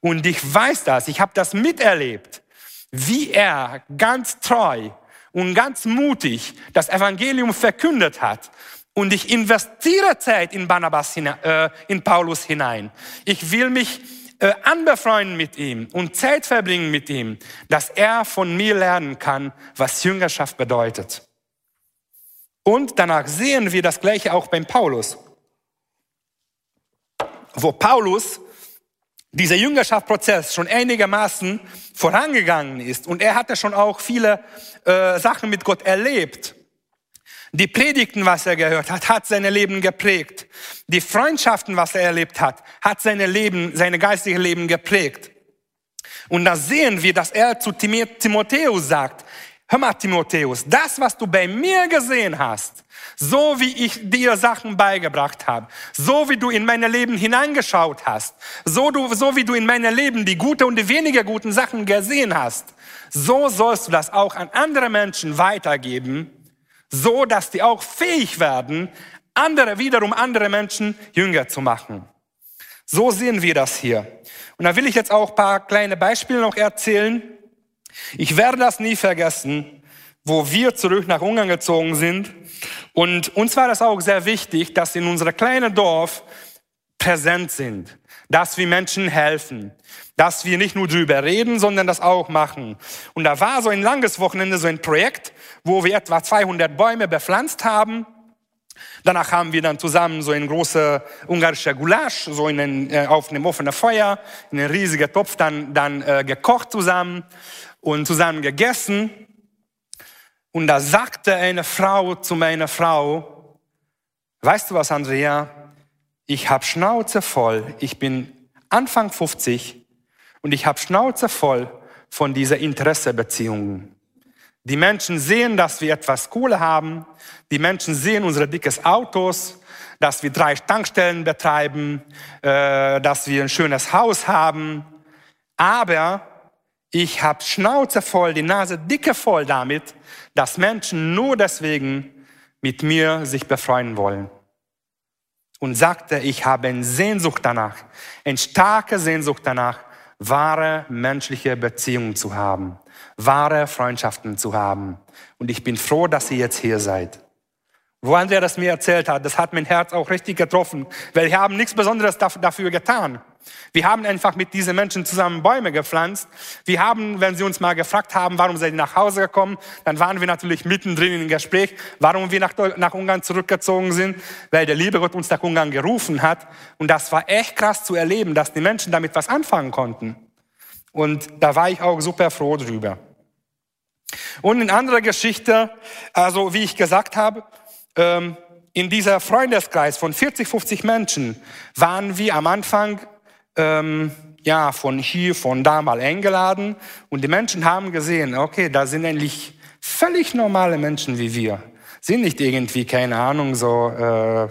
und ich weiß das, ich habe das miterlebt, wie er ganz treu und ganz mutig das Evangelium verkündet hat. Und ich investiere Zeit in Barnabas, äh, in Paulus hinein. Ich will mich äh, anbefreunden mit ihm und Zeit verbringen mit ihm, dass er von mir lernen kann, was Jüngerschaft bedeutet. Und danach sehen wir das Gleiche auch beim Paulus. Wo Paulus dieser Jüngerschaftsprozess schon einigermaßen vorangegangen ist und er hatte schon auch viele äh, Sachen mit Gott erlebt. Die Predigten, was er gehört hat, hat seine Leben geprägt. Die Freundschaften, was er erlebt hat, hat seine Leben, seine geistige Leben geprägt. Und da sehen wir, dass er zu Timotheus sagt, hör mal Timotheus, das, was du bei mir gesehen hast, so wie ich dir Sachen beigebracht habe, so wie du in mein Leben hineingeschaut hast, so, du, so wie du in mein Leben die gute und die weniger guten Sachen gesehen hast, so sollst du das auch an andere Menschen weitergeben, so dass die auch fähig werden, andere, wiederum andere Menschen jünger zu machen. So sehen wir das hier. Und da will ich jetzt auch paar kleine Beispiele noch erzählen. Ich werde das nie vergessen, wo wir zurück nach Ungarn gezogen sind und uns war das auch sehr wichtig, dass in unserem kleinen Dorf präsent sind, dass wir Menschen helfen, dass wir nicht nur drüber reden, sondern das auch machen. Und da war so ein langes Wochenende so ein Projekt, wo wir etwa 200 Bäume bepflanzt haben. Danach haben wir dann zusammen so ein großer ungarischer Gulasch, so in einen, äh, auf einem offenen Feuer, in einen riesigen Topf dann, dann äh, gekocht zusammen und zusammen gegessen. Und da sagte eine Frau zu meiner Frau, weißt du was, Andrea, ich habe Schnauze voll, ich bin Anfang 50 und ich habe Schnauze voll von dieser Interessebeziehungen. Die Menschen sehen, dass wir etwas Kohle haben, die Menschen sehen unsere dickes Autos, dass wir drei Tankstellen betreiben, äh, dass wir ein schönes Haus haben, aber ich habe Schnauze voll, die Nase dicke voll damit, dass Menschen nur deswegen mit mir sich befreuen wollen. und sagte, ich habe eine Sehnsucht danach, eine starke Sehnsucht danach, wahre menschliche Beziehungen zu haben, wahre Freundschaften zu haben. Und ich bin froh, dass ihr jetzt hier seid. Wo Andrea das mir erzählt hat, das hat mein Herz auch richtig getroffen, weil wir haben nichts Besonderes dafür getan. Wir haben einfach mit diesen Menschen zusammen Bäume gepflanzt. Wir haben, wenn sie uns mal gefragt haben, warum ihr nach Hause gekommen, dann waren wir natürlich mittendrin im Gespräch, warum wir nach, nach Ungarn zurückgezogen sind, weil der liebe Gott uns nach Ungarn gerufen hat. Und das war echt krass zu erleben, dass die Menschen damit was anfangen konnten. Und da war ich auch super froh drüber. Und in anderer Geschichte, also wie ich gesagt habe, ähm, in dieser Freundeskreis von 40, 50 Menschen waren wir am Anfang ähm, ja, von hier, von da mal eingeladen und die Menschen haben gesehen, okay, da sind eigentlich völlig normale Menschen wie wir. Sind nicht irgendwie, keine Ahnung, so äh,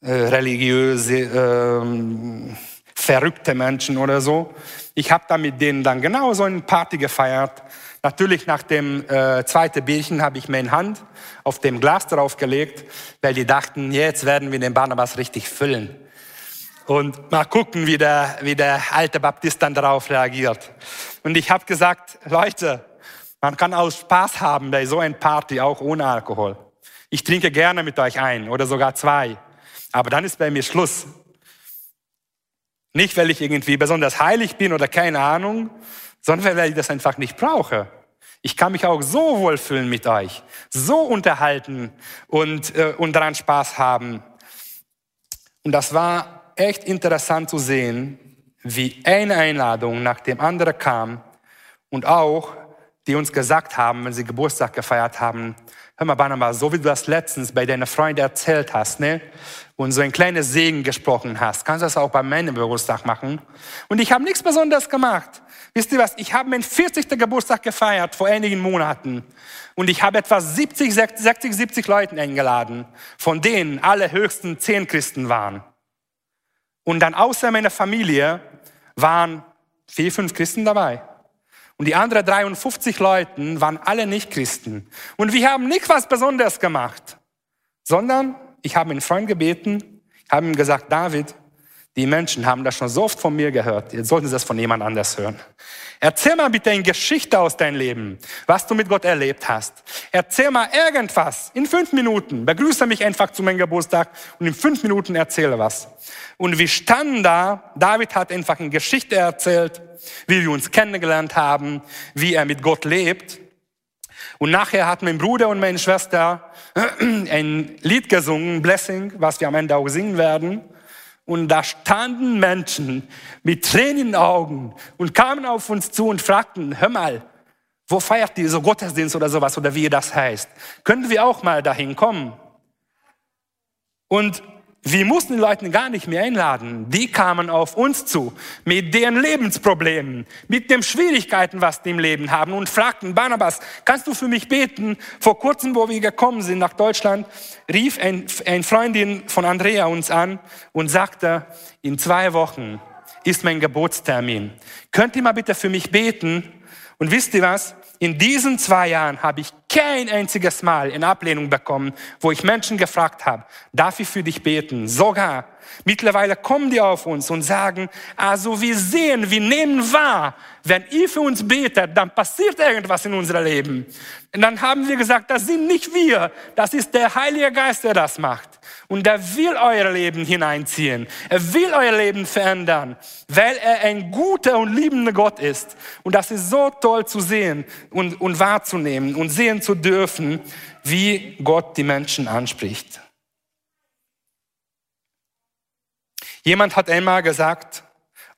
äh, religiöse, äh, verrückte Menschen oder so. Ich habe da mit denen dann genau so eine Party gefeiert. Natürlich nach dem äh, zweiten Bierchen habe ich meine Hand auf dem Glas draufgelegt, weil die dachten, jetzt werden wir den Barnabas richtig füllen. Und mal gucken, wie der, wie der alte Baptist dann darauf reagiert. Und ich habe gesagt, Leute, man kann auch Spaß haben bei so einer Party, auch ohne Alkohol. Ich trinke gerne mit euch ein oder sogar zwei. Aber dann ist bei mir Schluss. Nicht, weil ich irgendwie besonders heilig bin oder keine Ahnung, sondern weil ich das einfach nicht brauche. Ich kann mich auch so wohlfühlen mit euch, so unterhalten und, äh, und daran Spaß haben. Und das war echt interessant zu sehen, wie eine Einladung nach dem anderen kam und auch, die uns gesagt haben, wenn sie Geburtstag gefeiert haben, hör mal, Barnabas, so wie du das letztens bei deiner Freundin erzählt hast, ne? Und so ein kleines Segen gesprochen hast, kannst du das auch bei meinem Geburtstag machen. Und ich habe nichts Besonderes gemacht. Wisst ihr was? Ich habe meinen 40. Geburtstag gefeiert vor einigen Monaten. Und ich habe etwa 70, 60, 70 Leuten eingeladen, von denen alle höchsten 10 Christen waren. Und dann außer meiner Familie waren vier, fünf Christen dabei. Und die anderen 53 Leuten waren alle nicht Christen. Und wir haben nicht was Besonderes gemacht, sondern ich habe einen Freund gebeten, habe ihm gesagt, David, die Menschen haben das schon so oft von mir gehört. Jetzt sollten sie das von jemand anders hören. Erzähl mal bitte eine Geschichte aus deinem Leben, was du mit Gott erlebt hast. Erzähl mal irgendwas in fünf Minuten. Begrüße mich einfach zu meinem Geburtstag und in fünf Minuten erzähle was. Und wir standen da. David hat einfach eine Geschichte erzählt, wie wir uns kennengelernt haben, wie er mit Gott lebt. Und nachher hat mein Bruder und meine Schwester ein Lied gesungen, Blessing, was wir am Ende auch singen werden. Und da standen Menschen mit Tränen in den Augen und kamen auf uns zu und fragten, hör mal, wo feiert ihr so Gottesdienst oder sowas oder wie das heißt? Können wir auch mal dahin kommen? Und wir mussten die Leute gar nicht mehr einladen. Die kamen auf uns zu mit deren Lebensproblemen, mit den Schwierigkeiten, was die im Leben haben und fragten, Barnabas, kannst du für mich beten? Vor kurzem, wo wir gekommen sind nach Deutschland, rief ein, ein Freundin von Andrea uns an und sagte, in zwei Wochen ist mein Geburtstermin. Könnt ihr mal bitte für mich beten? Und wisst ihr was? In diesen zwei Jahren habe ich kein einziges Mal in Ablehnung bekommen, wo ich Menschen gefragt habe, darf ich für dich beten? Sogar mittlerweile kommen die auf uns und sagen, also wir sehen, wir nehmen wahr, wenn ihr für uns betet, dann passiert irgendwas in unserem Leben. Und dann haben wir gesagt, das sind nicht wir, das ist der Heilige Geist, der das macht. Und er will euer Leben hineinziehen. Er will euer Leben verändern, weil er ein guter und liebender Gott ist. Und das ist so toll zu sehen und, und wahrzunehmen und sehen zu dürfen, wie Gott die Menschen anspricht. Jemand hat einmal gesagt,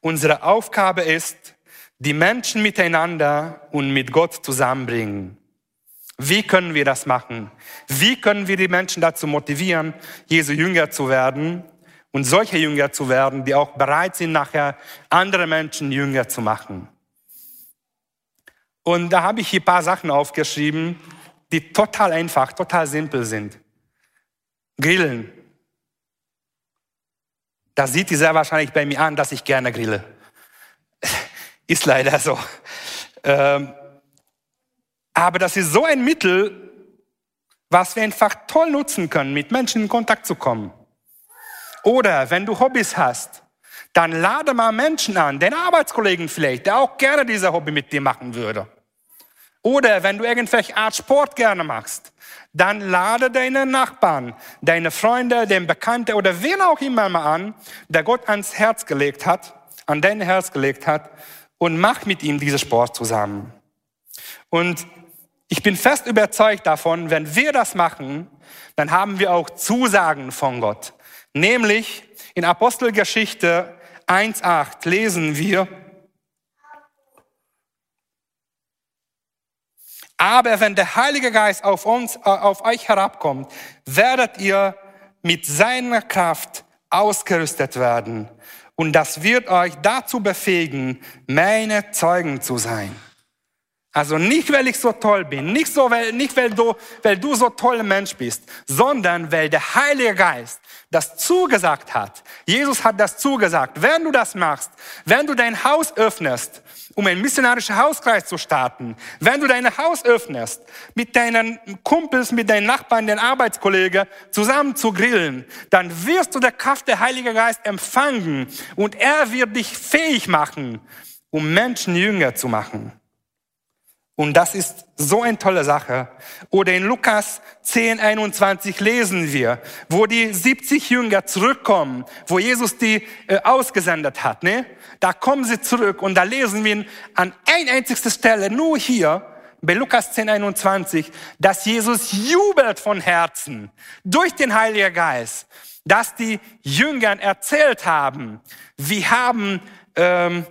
unsere Aufgabe ist, die Menschen miteinander und mit Gott zusammenbringen. Wie können wir das machen? Wie können wir die Menschen dazu motivieren, Jesu Jünger zu werden und solche Jünger zu werden, die auch bereit sind, nachher andere Menschen Jünger zu machen? Und da habe ich hier ein paar Sachen aufgeschrieben, die total einfach, total simpel sind. Grillen. Da sieht die sehr wahrscheinlich bei mir an, dass ich gerne grille. [LAUGHS] Ist leider so. Ähm, aber das ist so ein Mittel, was wir einfach toll nutzen können, mit Menschen in Kontakt zu kommen. Oder wenn du Hobbys hast, dann lade mal Menschen an, deine Arbeitskollegen vielleicht, der auch gerne dieser Hobby mit dir machen würde. Oder wenn du irgendwelche Art Sport gerne machst, dann lade deine Nachbarn, deine Freunde, den Bekannten oder wen auch immer mal an, der Gott ans Herz gelegt hat, an dein Herz gelegt hat und mach mit ihm diesen Sport zusammen. Und ich bin fest überzeugt davon, wenn wir das machen, dann haben wir auch Zusagen von Gott. Nämlich in Apostelgeschichte 1.8 lesen wir, aber wenn der Heilige Geist auf uns, äh, auf euch herabkommt, werdet ihr mit seiner Kraft ausgerüstet werden. Und das wird euch dazu befähigen, meine Zeugen zu sein. Also nicht, weil ich so toll bin, nicht, so, weil, nicht weil, du, weil du so toller Mensch bist, sondern weil der Heilige Geist das zugesagt hat. Jesus hat das zugesagt. Wenn du das machst, wenn du dein Haus öffnest, um einen missionarischen Hauskreis zu starten, wenn du dein Haus öffnest, mit deinen Kumpels, mit deinen Nachbarn, den Arbeitskollegen zusammen zu grillen, dann wirst du der Kraft der Heilige Geist empfangen und er wird dich fähig machen, um Menschen jünger zu machen. Und das ist so eine tolle Sache. Oder in Lukas 10, 21 lesen wir, wo die 70 Jünger zurückkommen, wo Jesus die äh, ausgesendet hat. Ne? Da kommen sie zurück und da lesen wir an ein einzigster Stelle, nur hier, bei Lukas 10, 21, dass Jesus jubelt von Herzen durch den Heiligen Geist, dass die Jüngern erzählt haben, wir haben ähm,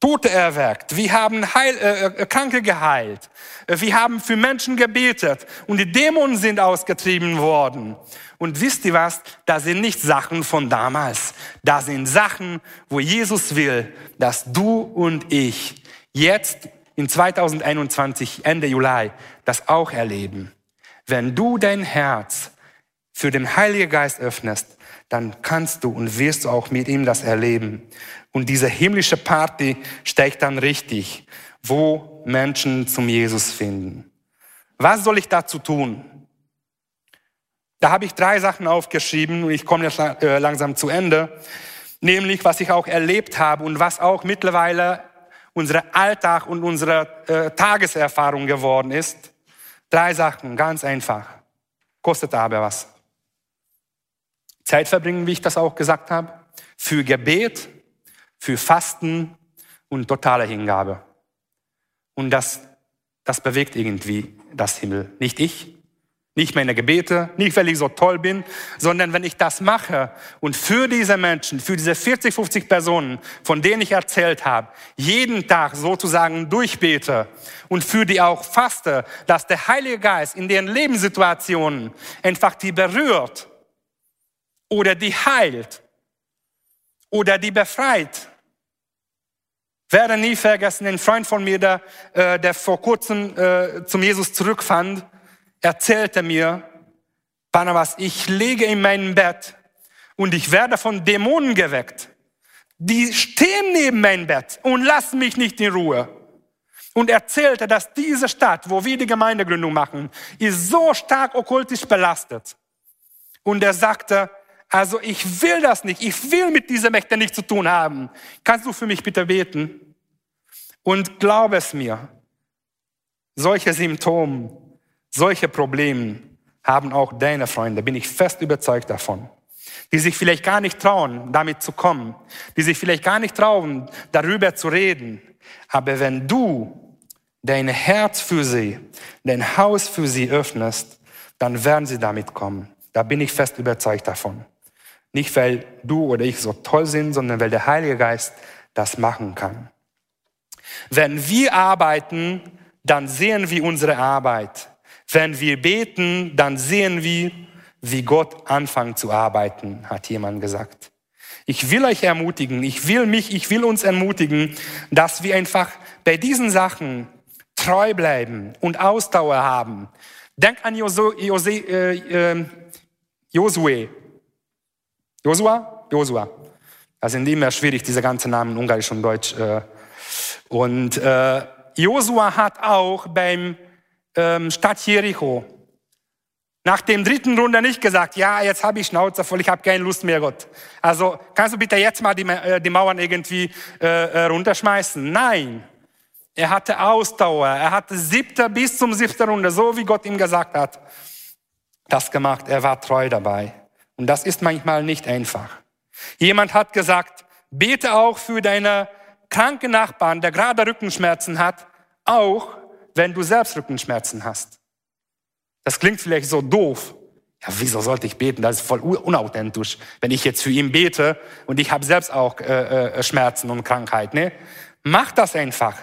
Tote erweckt, wir haben Heil, äh, äh, Kranke geheilt, wir haben für Menschen gebetet und die Dämonen sind ausgetrieben worden. Und wisst ihr was? Da sind nicht Sachen von damals. Da sind Sachen, wo Jesus will, dass du und ich jetzt in 2021, Ende Juli, das auch erleben. Wenn du dein Herz für den Heiligen Geist öffnest, dann kannst du und wirst du auch mit ihm das erleben. Und diese himmlische Party steigt dann richtig, wo Menschen zum Jesus finden. Was soll ich dazu tun? Da habe ich drei Sachen aufgeschrieben und ich komme jetzt äh, langsam zu Ende. Nämlich, was ich auch erlebt habe und was auch mittlerweile unser Alltag und unsere äh, Tageserfahrung geworden ist. Drei Sachen, ganz einfach. Kostet aber was. Zeit verbringen, wie ich das auch gesagt habe. Für Gebet, für Fasten und totale Hingabe. Und das, das bewegt irgendwie das Himmel. Nicht ich, nicht meine Gebete, nicht weil ich so toll bin, sondern wenn ich das mache und für diese Menschen, für diese 40, 50 Personen, von denen ich erzählt habe, jeden Tag sozusagen durchbete und für die auch faste, dass der Heilige Geist in deren Lebenssituationen einfach die berührt oder die heilt oder die befreit werde nie vergessen, ein Freund von mir, der, äh, der vor kurzem äh, zum Jesus zurückfand, erzählte mir, Barnabas, ich lege in meinem Bett und ich werde von Dämonen geweckt. Die stehen neben meinem Bett und lassen mich nicht in Ruhe. Und erzählte, dass diese Stadt, wo wir die Gemeindegründung machen, ist so stark okkultisch belastet. Und er sagte, also ich will das nicht. Ich will mit dieser Mächte nichts zu tun haben. Kannst du für mich bitte beten? Und glaub es mir, solche Symptome, solche Probleme haben auch deine Freunde, bin ich fest überzeugt davon. Die sich vielleicht gar nicht trauen, damit zu kommen. Die sich vielleicht gar nicht trauen, darüber zu reden. Aber wenn du dein Herz für sie, dein Haus für sie öffnest, dann werden sie damit kommen. Da bin ich fest überzeugt davon. Nicht, weil du oder ich so toll sind, sondern weil der Heilige Geist das machen kann. Wenn wir arbeiten, dann sehen wir unsere Arbeit. Wenn wir beten, dann sehen wir, wie Gott anfängt zu arbeiten, hat jemand gesagt. Ich will euch ermutigen, ich will mich, ich will uns ermutigen, dass wir einfach bei diesen Sachen treu bleiben und Ausdauer haben. Denk an Josue, Josue, äh, äh, Josue Josua? Josua. Das sind immer schwierig, diese ganzen Namen, Ungarisch und Deutsch. Äh. Und äh, Josua hat auch beim ähm, Stadt Jericho Nach dem dritten Runde nicht gesagt, ja, jetzt habe ich Schnauze voll, ich habe keine Lust mehr, Gott. Also kannst du bitte jetzt mal die, äh, Mauern irgendwie äh, runterschmeißen? Nein. Er hatte Ausdauer, er hatte siebter bis zum siebten Runde, so wie Gott ihm gesagt hat, das gemacht. Er war treu dabei. Und das ist manchmal nicht einfach. Jemand hat gesagt, bete auch für deine kranken Nachbarn, der gerade Rückenschmerzen hat, auch wenn du selbst Rückenschmerzen hast. Das klingt vielleicht so doof. Ja, wieso sollte ich beten? Das ist voll unauthentisch, wenn ich jetzt für ihn bete und ich habe selbst auch äh, äh, Schmerzen und Krankheit. Ne? Mach das einfach.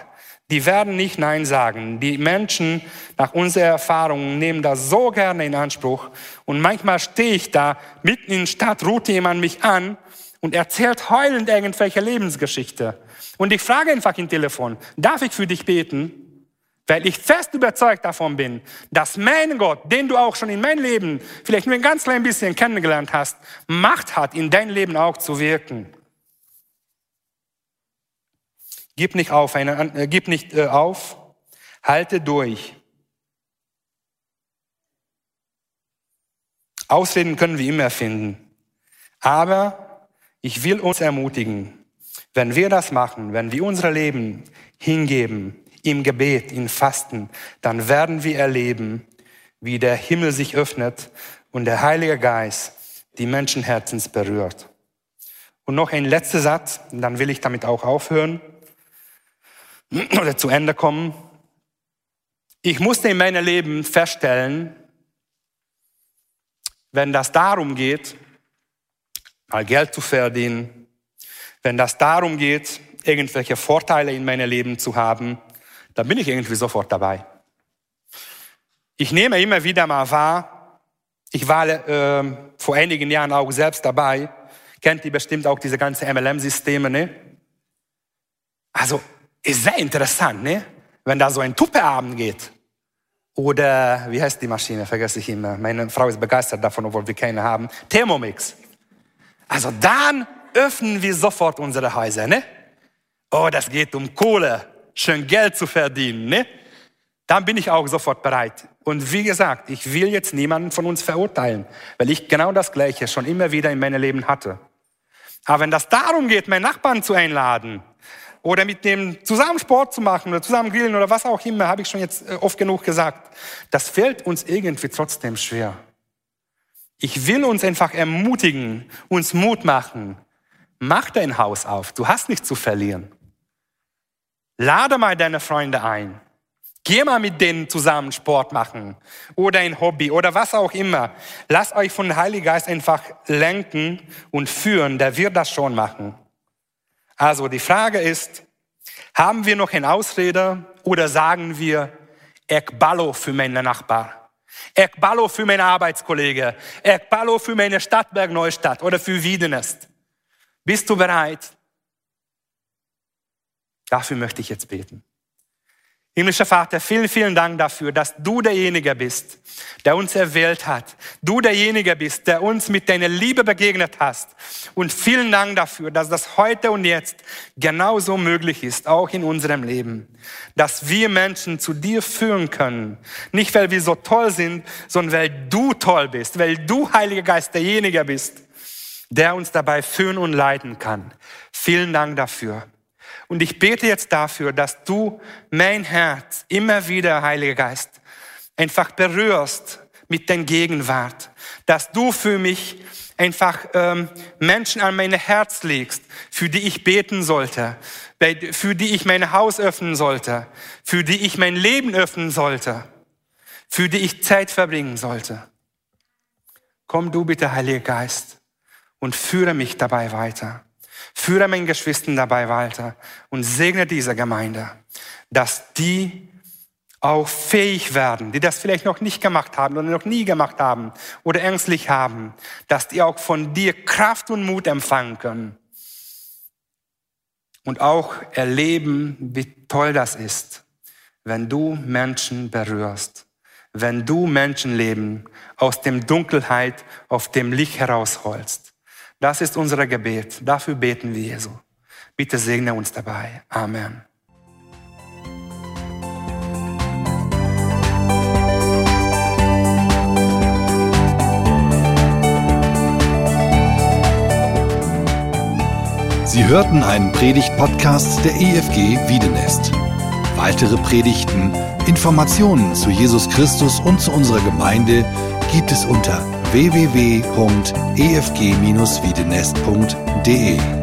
Die werden nicht Nein sagen. Die Menschen nach unserer Erfahrung nehmen das so gerne in Anspruch. Und manchmal stehe ich da, mitten in der Stadt, ruht jemand mich an und erzählt heulend irgendwelche Lebensgeschichte. Und ich frage einfach im Telefon, darf ich für dich beten? Weil ich fest überzeugt davon bin, dass mein Gott, den du auch schon in mein Leben vielleicht nur ein ganz klein bisschen kennengelernt hast, Macht hat, in dein Leben auch zu wirken. Gib nicht auf, eine, äh, gib nicht äh, auf, halte durch. Ausreden können wir immer finden. Aber ich will uns ermutigen, wenn wir das machen, wenn wir unser Leben hingeben, im Gebet, im Fasten, dann werden wir erleben, wie der Himmel sich öffnet und der Heilige Geist die Menschenherzens berührt. Und noch ein letzter Satz, dann will ich damit auch aufhören [CLEARS THROAT] oder zu Ende kommen. Ich musste in meinem Leben feststellen, wenn das darum geht, mal Geld zu verdienen, wenn das darum geht, irgendwelche Vorteile in meinem Leben zu haben, dann bin ich irgendwie sofort dabei. Ich nehme immer wieder mal wahr, ich war äh, vor einigen Jahren auch selbst dabei, kennt ihr bestimmt auch diese ganzen MLM-Systeme, ne? Also, ist sehr interessant, ne? Wenn da so ein Tuppeabend geht. Oder, wie heißt die Maschine? Vergesse ich immer. Meine Frau ist begeistert davon, obwohl wir keine haben. Thermomix. Also dann öffnen wir sofort unsere Häuser, ne? Oh, das geht um Kohle schön Geld zu verdienen, ne? dann bin ich auch sofort bereit. Und wie gesagt, ich will jetzt niemanden von uns verurteilen, weil ich genau das Gleiche schon immer wieder in meinem Leben hatte. Aber wenn das darum geht, meinen Nachbarn zu einladen oder mit dem zusammen Sport zu machen oder zusammen grillen oder was auch immer, habe ich schon jetzt äh, oft genug gesagt, das fällt uns irgendwie trotzdem schwer. Ich will uns einfach ermutigen, uns Mut machen. Mach dein Haus auf, du hast nichts zu verlieren. Lade mal deine Freunde ein. Geh mal mit denen zusammen Sport machen oder ein Hobby oder was auch immer. Lasst euch von Heiligen Geist einfach lenken und führen. Der wird das schon machen. Also die Frage ist, haben wir noch eine Ausrede oder sagen wir, Ekballo für meinen Nachbar? Ekballo für meine Arbeitskollege? Ekballo für meine Stadtberg Neustadt oder für Wiedenest? Bist du bereit, Dafür möchte ich jetzt beten. Himmlischer Vater, vielen, vielen Dank dafür, dass du derjenige bist, der uns erwählt hat. Du derjenige bist, der uns mit deiner Liebe begegnet hast. Und vielen Dank dafür, dass das heute und jetzt genauso möglich ist, auch in unserem Leben. Dass wir Menschen zu dir führen können. Nicht, weil wir so toll sind, sondern weil du toll bist, weil du, Heiliger Geist, derjenige bist, der uns dabei führen und leiten kann. Vielen Dank dafür. Und ich bete jetzt dafür, dass du mein Herz immer wieder, Heiliger Geist, einfach berührst mit deiner Gegenwart. Dass du für mich einfach ähm, Menschen an mein Herz legst, für die ich beten sollte, für die ich mein Haus öffnen sollte, für die ich mein Leben öffnen sollte, für die ich Zeit verbringen sollte. Komm du bitte, Heiliger Geist, und führe mich dabei weiter. Führe meinen Geschwistern dabei weiter und segne diese Gemeinde, dass die auch fähig werden, die das vielleicht noch nicht gemacht haben oder noch nie gemacht haben oder ängstlich haben, dass die auch von dir Kraft und Mut empfangen können und auch erleben, wie toll das ist, wenn du Menschen berührst, wenn du Menschenleben aus dem Dunkelheit auf dem Licht herausholst. Das ist unser Gebet. Dafür beten wir, Jesu. Bitte segne uns dabei. Amen. Sie hörten einen Predigt-Podcast der EFG Wiedenest. Weitere Predigten, Informationen zu Jesus Christus und zu unserer Gemeinde gibt es unter www.efg-wiedenest.de.